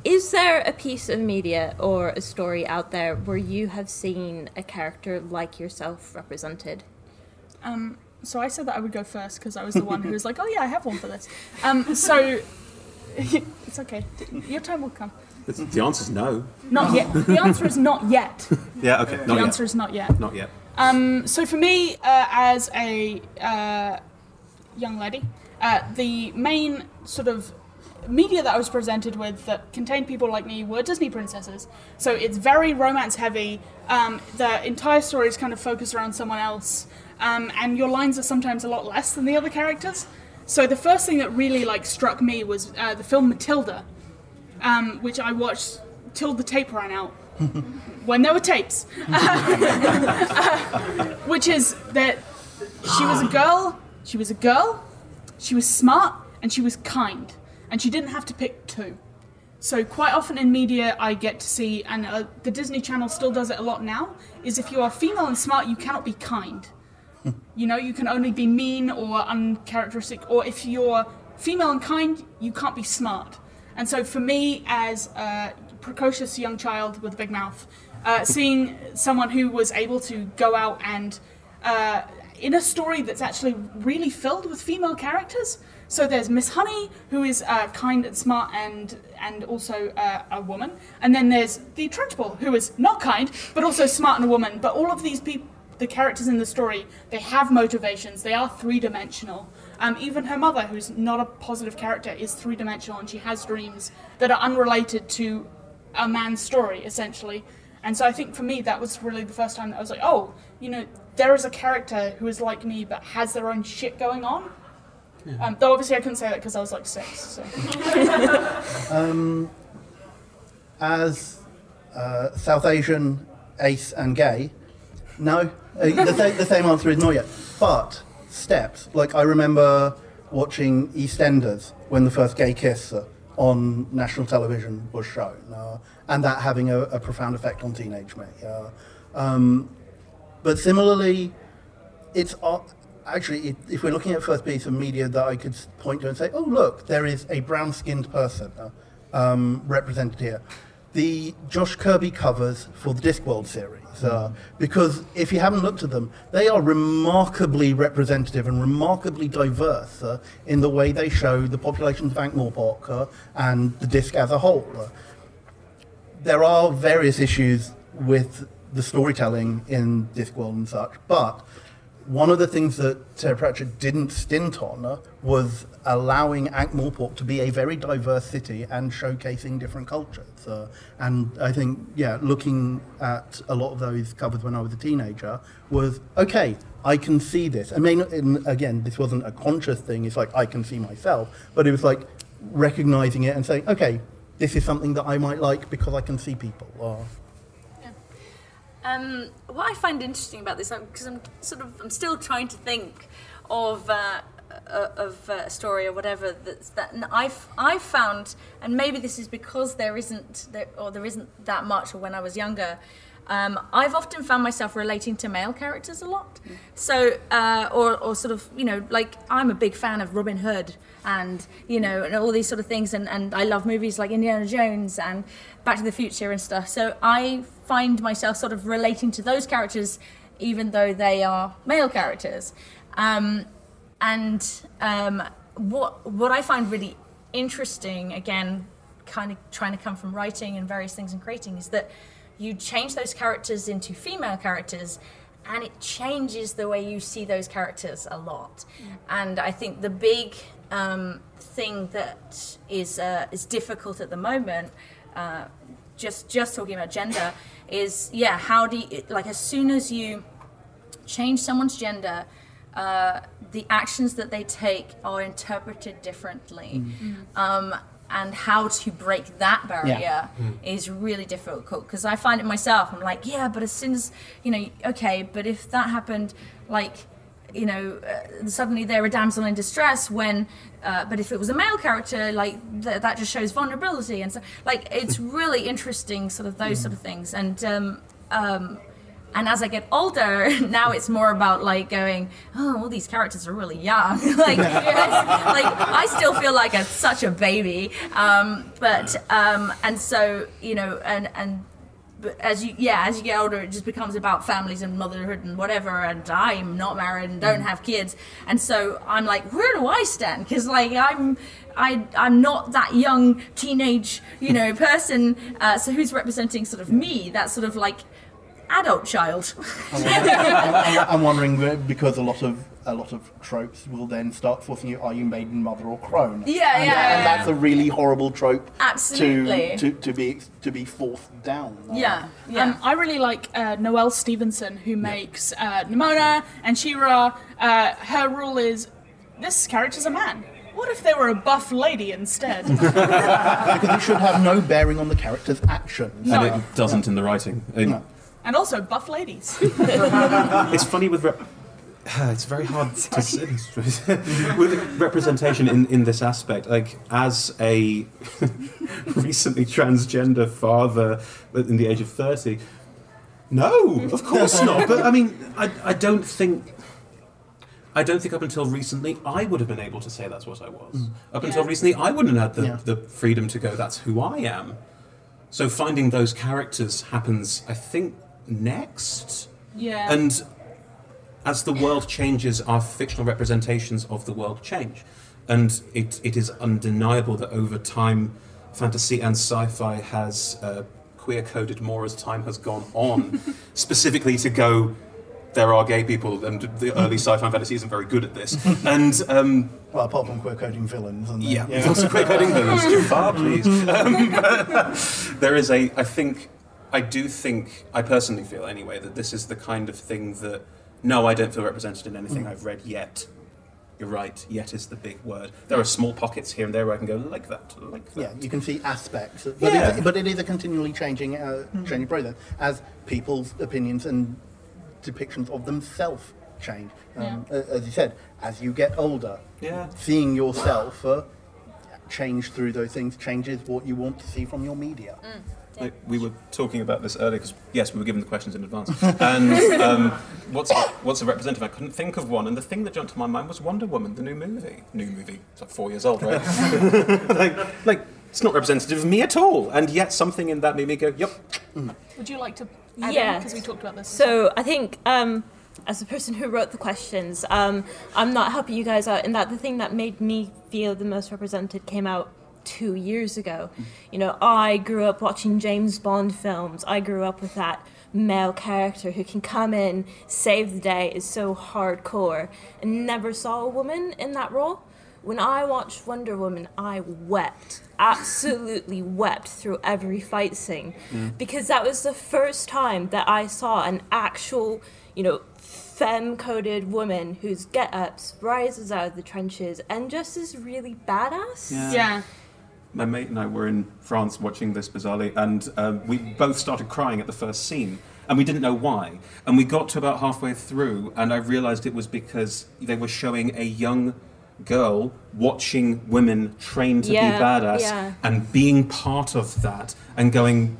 is there a piece of media or a story out there where you have seen a character like yourself represented? Um, so I said that I would go first because I was the one who was like, "Oh yeah, I have one for this." Um, so it's okay. Your time will come. The answer is no. Not yet. The answer is not yet. Yeah, okay. The yet. answer is not yet. Not yet. Um, so for me, uh, as a uh, young lady, uh, the main sort of media that I was presented with that contained people like me were Disney princesses. So it's very romance heavy. Um, the entire story is kind of focused around someone else, um, and your lines are sometimes a lot less than the other characters. So the first thing that really like struck me was uh, the film Matilda, um, which I watched till the tape ran out. when there were tapes, which is that she was a girl, she was a girl, she was smart, and she was kind, and she didn't have to pick two. So quite often in media, I get to see, and uh, the Disney Channel still does it a lot now, is if you are female and smart, you cannot be kind. You know, you can only be mean or uncharacteristic, or if you're female and kind, you can't be smart. And so for me, as a precocious young child with a big mouth, uh, seeing someone who was able to go out and uh, in a story that's actually really filled with female characters. So there's Miss Honey, who is uh, kind and smart and and also uh, a woman, and then there's the Trunchbull, who is not kind but also smart and a woman. But all of these people, the characters in the story, they have motivations. They are three dimensional. Um, even her mother, who's not a positive character, is three dimensional, and she has dreams that are unrelated to a man's story, essentially. And so I think for me, that was really the first time that I was like, oh, you know, there is a character who is like me but has their own shit going on. Um, though obviously I couldn't say that because I was like six. So. as uh, South Asian, ace, and gay, no. Uh, the, sa- the same answer is not yet. But steps, like I remember watching EastEnders when the first gay kiss uh, on national television was shown, uh, and that having a, a profound effect on teenage me. Uh, um, but similarly, it's uh, actually if, if we're looking at first piece of media that I could point to and say, oh look, there is a brown-skinned person uh, um, represented here. The Josh Kirby covers for the Discworld series, uh, because if you haven't looked at them, they are remarkably representative and remarkably diverse uh, in the way they show the populations of Ankh-Morpork uh, and the disc as a whole. Uh, there are various issues with the storytelling in Discworld and such, but one of the things that Terry Pratchett didn't stint on uh, was allowing Ankh-Morpork to be a very diverse city and showcasing different cultures. Uh, and I think, yeah, looking at a lot of those covers when I was a teenager was, okay, I can see this. I mean, and again, this wasn't a conscious thing, it's like I can see myself, but it was like recognizing it and saying, okay, this is something that I might like because I can see people. Or, Um, what I find interesting about this, because I'm sort of, I'm still trying to think of uh, of uh, a story or whatever that's that and I've I've found, and maybe this is because there isn't there, or there isn't that much, or when I was younger. Um, I've often found myself relating to male characters a lot. So, uh, or, or sort of, you know, like I'm a big fan of Robin Hood and, you know, and all these sort of things. And, and I love movies like Indiana Jones and Back to the Future and stuff. So I find myself sort of relating to those characters even though they are male characters. Um, and um, what, what I find really interesting, again, kind of trying to come from writing and various things and creating, is that you change those characters into female characters and it changes the way you see those characters a lot. And i think the big um, thing that is uh, is difficult at the moment uh, just just talking about gender is yeah how do you like as soon as you change someone's gender uh, the actions that they take are interpreted differently. Um, and how to break that barrier is really difficult because i find it myself. I'm like yeah but as soon as you know okay but if that happened like you know uh, suddenly they're a damsel in distress when uh, but if it was a male character like th- that just shows vulnerability. And so like it's really interesting sort of those sort of things. And um, um, and as I get older, now it's more about like going, oh, all these characters are really young. like, like I still feel like a, such a baby. Um, but um, and so you know, and and but as you yeah, as you get older, it just becomes about families and motherhood and whatever. And I'm not married and don't have kids, and so I'm like, where do I stand? Because like I'm. I, I'm not that young teenage, you know, person. Uh, so who's representing sort of me? That sort of like adult child. I'm, I'm wondering because a lot of a lot of tropes will then start forcing you: Are you maiden, mother, or crone? Yeah, and, yeah, and yeah. that's a really horrible trope Absolutely. to to, to be to be forced down. yeah, yeah. Um, I really like uh, Noelle Stevenson, who makes uh, Nimona and She-Ra. Uh, her rule is this character's a man. What if they were a buff lady instead? because it should have no bearing on the character's actions. No. And it doesn't in the writing. It- No. And also buff ladies. It's funny with rep- it's very hard to say with representation in, in this aspect. Like as a recently transgender father in the age of thirty, no, of course not. But I mean, I, I don't think. I don't think up until recently I would have been able to say that's what I was. Mm. Up until recently, I wouldn't have had the, Yeah. the freedom to go, that's who I am. So finding those characters happens, I think, next. yeah. And as the world changes, our fictional representations of the world change. And it, it is undeniable that over time, fantasy and sci fi has uh, queer coded more as time has gone on, specifically to go. There are gay people, and the early sci-fi fantasy isn't very good at this. And um, Well, apart from queer coding villains. And yeah, we've also queer coding villains. Jafar, please. Um, there is a. I think. I do think. I personally feel anyway that this is the kind of thing that. No, I don't feel represented in anything I've read yet. You're right. Yet is the big word. There are small pockets here and there where I can go like that, like that. Yeah, you can see aspects, but, Yeah. it's, but it is a continually changing, uh, changing process as people's opinions and depictions of themselves change. Um, a- As you said, as you get older, Yeah. seeing yourself uh, change through those things changes what you want to see from your media. Like, we were talking about this earlier because yes, we were given the questions in advance. And um, what's what's a representative? I couldn't think of one, and the thing that jumped to my mind was Wonder Woman, the new movie. New movie. It's like four years old, right? like, like it's not representative of me at all, and yet something in that made me go, "Yep." Would you like to add Yeah. Because we talked about this. So I think, um, as the person who wrote the questions, um, I'm not helping you guys out in that the thing that made me feel the most represented came out two years ago. You know, I grew up watching James Bond films. I grew up with that male character who can come in, save the day, is so hardcore, and never saw a woman in that role. When I watched Wonder Woman, I wept, absolutely wept through every fight scene, because that was the first time that I saw an actual, you know, femme-coded woman whose get-ups rises out of the trenches and just is really badass. yeah. My mate and I were in France watching this bizarrely, and um, we both started crying at the first scene, and we didn't know why. And we got to about halfway through, and I realised it was because they were showing a young girl watching women train to Yeah, be badass yeah. and being part of that, and going.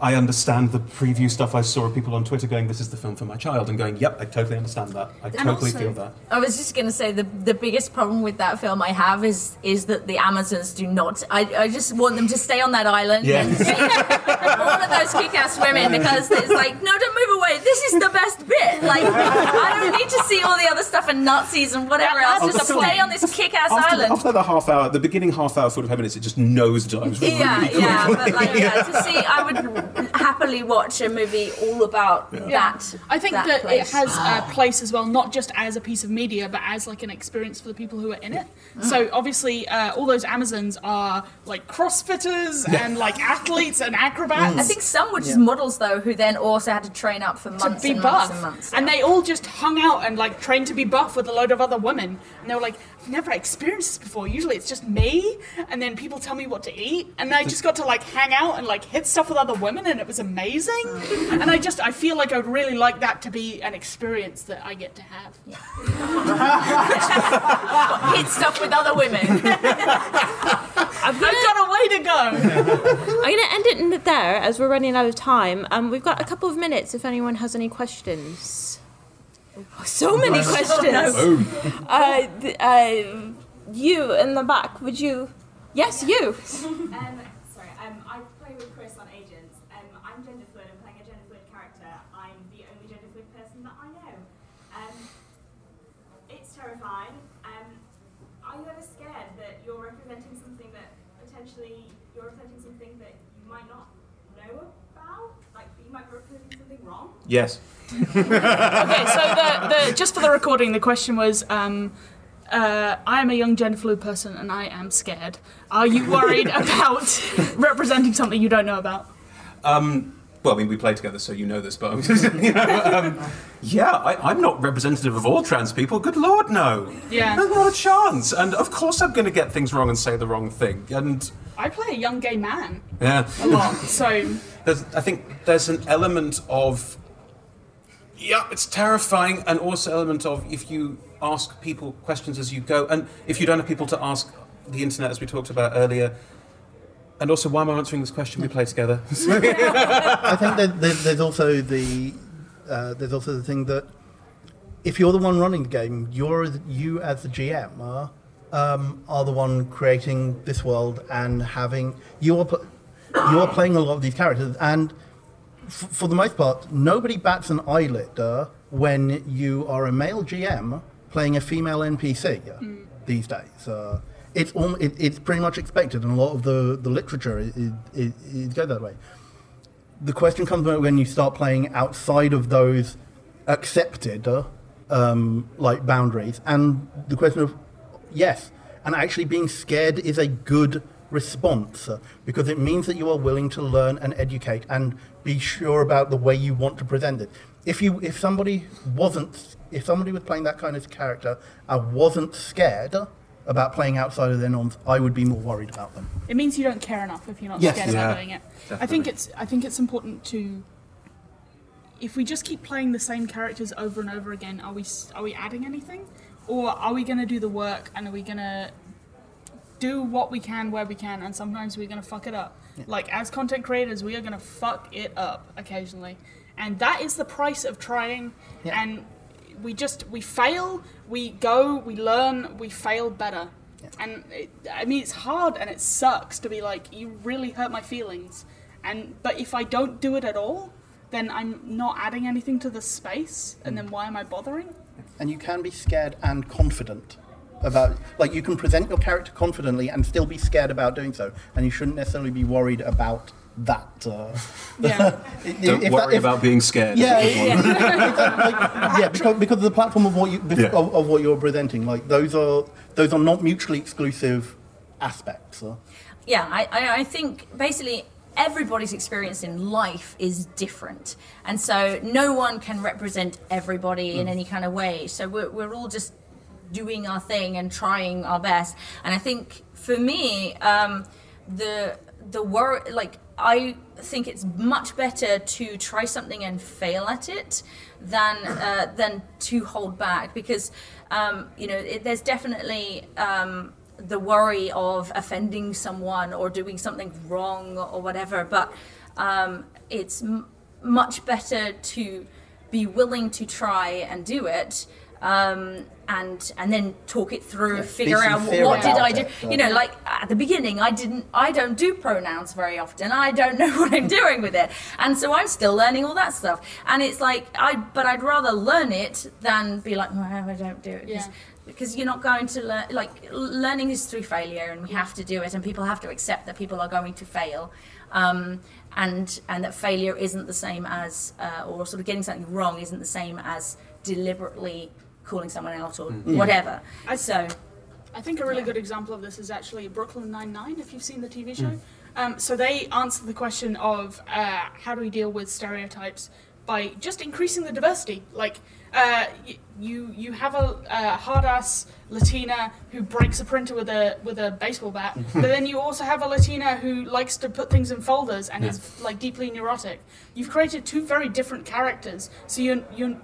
I understand the preview stuff I saw of people on Twitter going, "This is the film for my child," and going, "Yep, I totally understand that. I totally also- feel that." I was just gonna say the the biggest problem with that film I have is is that the Amazons do not. I, I just want them to stay on that island Yeah. and all of those kick-ass women because it's like no, don't move away. This is the best bit. Like I don't need to see all the other stuff and Nazis and whatever else. Just stay on this kick-ass After, island. after the half hour, the beginning half hour, 45 minutes, it just nosedives really yeah, yeah, but like, yeah, to see, I would happily watch a movie all about that. I think that, that, place. it has a place as well, not just as a piece of media, but as like an experience for the people who are in it. So obviously, uh, all those Amazons are like CrossFitters and like athletes and acrobats. I think some were just models though, who then also had to train up for to months be and buff, months and months. and they all just hung out and like trained to be buff with a load of other women. And they were like, "I've never experienced this before. Usually, it's just me, and then people tell me what to eat, and I just got to like hang out and like hit stuff with other women, and it was amazing. and I just I feel like I'd really like that to be an experience that I get to have. hit stuff with other women. I've got a way to go. I'm going to end it in there as we're running out of time. Um, we've got a couple of minutes if anyone has any questions. Oh, so many questions. Uh, th- uh, you in the back, would you? Yes, you. Um, sorry, um, I play with Chris on Agents. Um, I'm gender fluid. I'm playing a gender fluid character. I'm the only gender fluid person that I know. Um, it's terrifying. Um, are you ever scared that you're representing something that potentially you're representing something that you might not know about? Like you might be representing something wrong. Yes. Okay, so the, the just for the recording, the question was. Um, uh, I am a young gender fluid person and I am scared. Are you worried about representing something you don't know about? Um, well, I mean, we play together, so you know this, but I'm you know, um, yeah, I, I'm not representative of all trans people. Good lord, no. Yeah. There's not a chance. And of course, I'm going to get things wrong and say the wrong thing. And I play a young gay man yeah, a lot, so there's, I think there's an element of yeah, it's terrifying, and also element of if you ask people questions as you go, and if you don't have people to ask the internet, as we talked about earlier. And also, why am I answering this question? We play together. I think that there's, also the uh, there's also the thing that if you're the one running the game, you're you as the GM are um, are the one creating this world and having you are pl- you are playing a lot of these characters and f- for the most part nobody bats an eyelid uh, when you are a male GM playing a female NPC uh, these days. Uh, it's al- it, it's pretty much expected, and a lot of the, the literature is, is, is goes that way the question comes when you start playing outside of those accepted uh, um, like boundaries and the question of yes and actually being scared is a good response uh, because it means that you are willing to learn and educate and be sure about the way you want to present it if you if somebody wasn't if somebody was playing that kind of character and wasn't scared about playing outside of their norms i would be more worried about them it means you don't care enough if you're not Yes. scared Yeah, about doing it. I think it's I think it's important to if we just keep playing the same characters over and over again, are we are we adding anything, or are we going to do the work and are we going to do what we can where we can, and sometimes we're going to fuck it up. Like as content creators, we are going to fuck it up occasionally, and that is the price of trying. Yeah. And we just we fail, we go, we learn, we fail better. And it, I mean, it's hard and it sucks to be like, you really hurt my feelings. And but if I don't do it at all, then I'm not adding anything to the space. And mm. then why am I bothering? and you can be scared and confident about like you can present your character confidently and still be scared about doing so and you shouldn't necessarily be worried about that uh, Yeah. if Don't that- worry if- about being scared. yeah, yeah. yeah, because, because of the platform of what you bef- Yeah. of, of what you're presenting, like those are those are not mutually exclusive aspects. Uh. yeah, I, I, I think basically everybody's experience in life is different. And so no one can represent everybody in any kind of way. So we're, we're all just doing our thing and trying our best. And I think for me, um, the the worry, like I think it's much better to try something and fail at it than uh, than to hold back because um, you know it, there's definitely um, the worry of offending someone or doing something wrong or whatever. But um, it's m- much better to be willing to try and do it um, and and then talk it through, Yeah, figure out sincere what did I do. it, You know, like at the beginning, I didn't, I don't do pronouns very often. I don't know what I'm doing with it, and so I'm still learning all that stuff. And it's like I, but I'd rather learn it than be like, well, I don't do it. 'cause- Yeah. Because you're not going to learn, like learning is through failure, and we have to do it, and people have to accept that people are going to fail, um, and and that failure isn't the same as, uh, or sort of getting something wrong isn't the same as deliberately calling someone out or whatever. I- so I think a really good example of this is actually Brooklyn Nine Nine. If you've seen the TV show, Mm. um, so they answer the question of uh, how do we deal with stereotypes by just increasing the diversity. Like uh, you, you have a, a hard ass Latina who breaks a printer with a with a baseball bat, but then you also have a Latina who likes to put things in folders and is like deeply neurotic. You've created two very different characters, so you you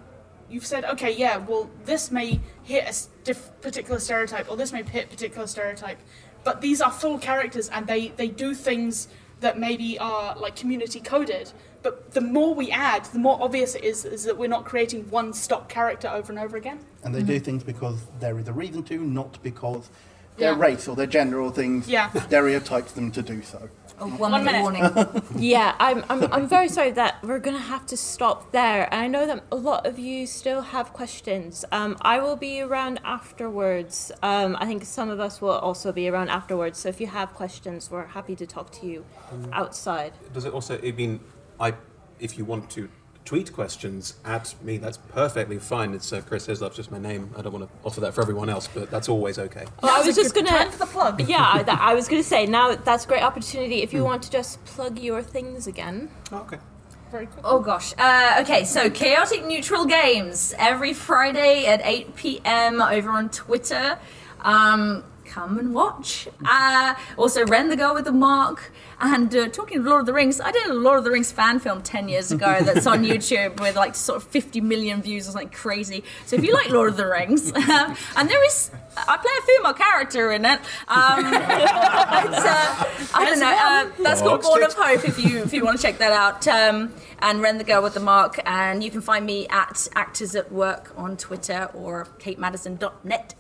you've said, okay, yeah, well, this may hit a diff- particular stereotype, or this may hit particular stereotype, but these are full characters, and they they do things that maybe are like community coded. But the more we add, the more obvious it is, is that we're not creating one stock character over and over again. And they do mm-hmm. things because there is a reason to, not because their Yeah. race or their gender or things Yeah. stereotypes them to do so. Oh, one, One minute minute. warning. Yeah, I'm, I'm, I'm very sorry that we're going to have to stop there. And I know that a lot of you still have questions. Um, I will be around afterwards. Um, I think some of us will also be around afterwards. So if you have questions, we're happy to talk to you outside. Does it also? I mean, I if you want to tweet questions at me, that's perfectly fine. It's uh, Chris Hislop's just my name. I don't want to offer that for everyone else, but that's always okay. Well, I was just gonna. time for the plug. Yeah, I, that, I was gonna say now that's a great opportunity if you want to just plug your things again. Oh, okay. Very quick. Oh gosh. Uh, okay, so Chaotic Neutral Games every Friday at 8 p.m. over on Twitter. Um, come and watch. Uh, also, Ren the Girl with the Mark. And uh, talking of Lord of the Rings, I did a Lord of the Rings fan film 10 years ago that's on YouTube with like sort of 50 million views or something crazy. So if you like Lord of the Rings, um, and there is, I play a female character in it. Um, it's, uh, I don't know. Uh, that's called Box Born of. Hope if you if you want to check that out. Um, and Ren the Girl with the Mark. And you can find me at Actors at Work on Twitter or katemadison.net.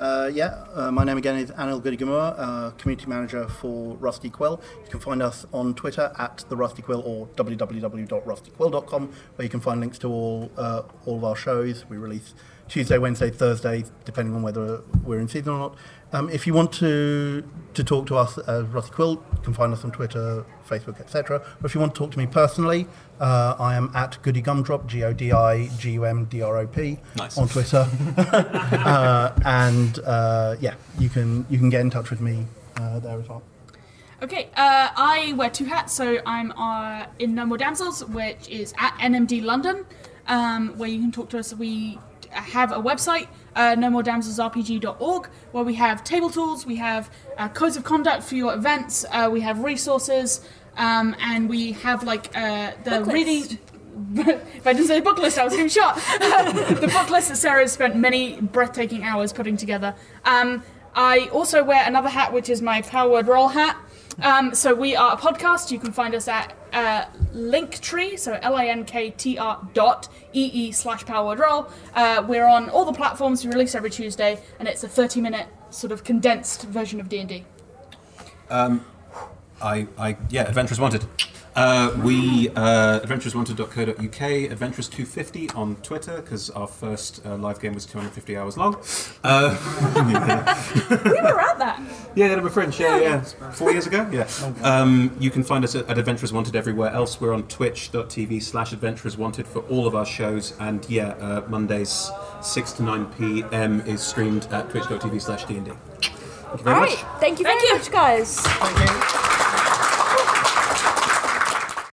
Uh, yeah, uh, my name again is Anil Goodigamur, uh, community manager for Rusty Quill. You can find us on Twitter at the Rusty Quill or www.rustyquill.com, where you can find links to all uh, all of our shows. We release Tuesday, Wednesday, Thursday, depending on whether we're in season or not. Um, if you want to to talk to us as Rusty Quill, you can find us on Twitter, Facebook, etc. Or if you want to talk to me personally, uh, I am at Goody Gumdrop, G O D I G U M D R O P, Nice. on Twitter. uh, and uh, yeah, you can you can get in touch with me uh, there as well. Okay, uh, I wear two hats, so I'm uh, in No More Damsels, which is at NMD London, um, where you can talk to us. We have a website, uh, nomoredamselsrpg.org, where we have table tools, we have uh, codes of conduct for your events, uh, we have resources, um, and we have like uh, the list. if I didn't say book list, I was getting shot. the book list that Sarah has spent many breathtaking hours putting together. Um, I also wear another hat, which is my Power Word Roll hat. Um, so we are a podcast. You can find us at uh, Linktree, so L-A-N-K-T-R dot E-E slash Power Roll. Uh, we're on all the platforms. We release every Tuesday, and it's a 30-minute sort of condensed version of D&D. I, I, yeah, Adventurers Wanted. Uh, we, uh, adventurerswanted.co.uk, Adventurers250 on Twitter, because our first uh, live game was 250 hours long. Uh, We were at that. yeah, Edinburgh Fringe, yeah, yeah. Four years ago? Yeah. Um, you can find us at, at Adventurers Wanted everywhere else. We're on twitch.tv slash Adventurers Wanted for all of our shows. And yeah, uh, Mondays, 6 to 9 p.m. is streamed at twitch.tv slash D&D. Thank you very All much. thank you very Thank you. much, guys. Thank you.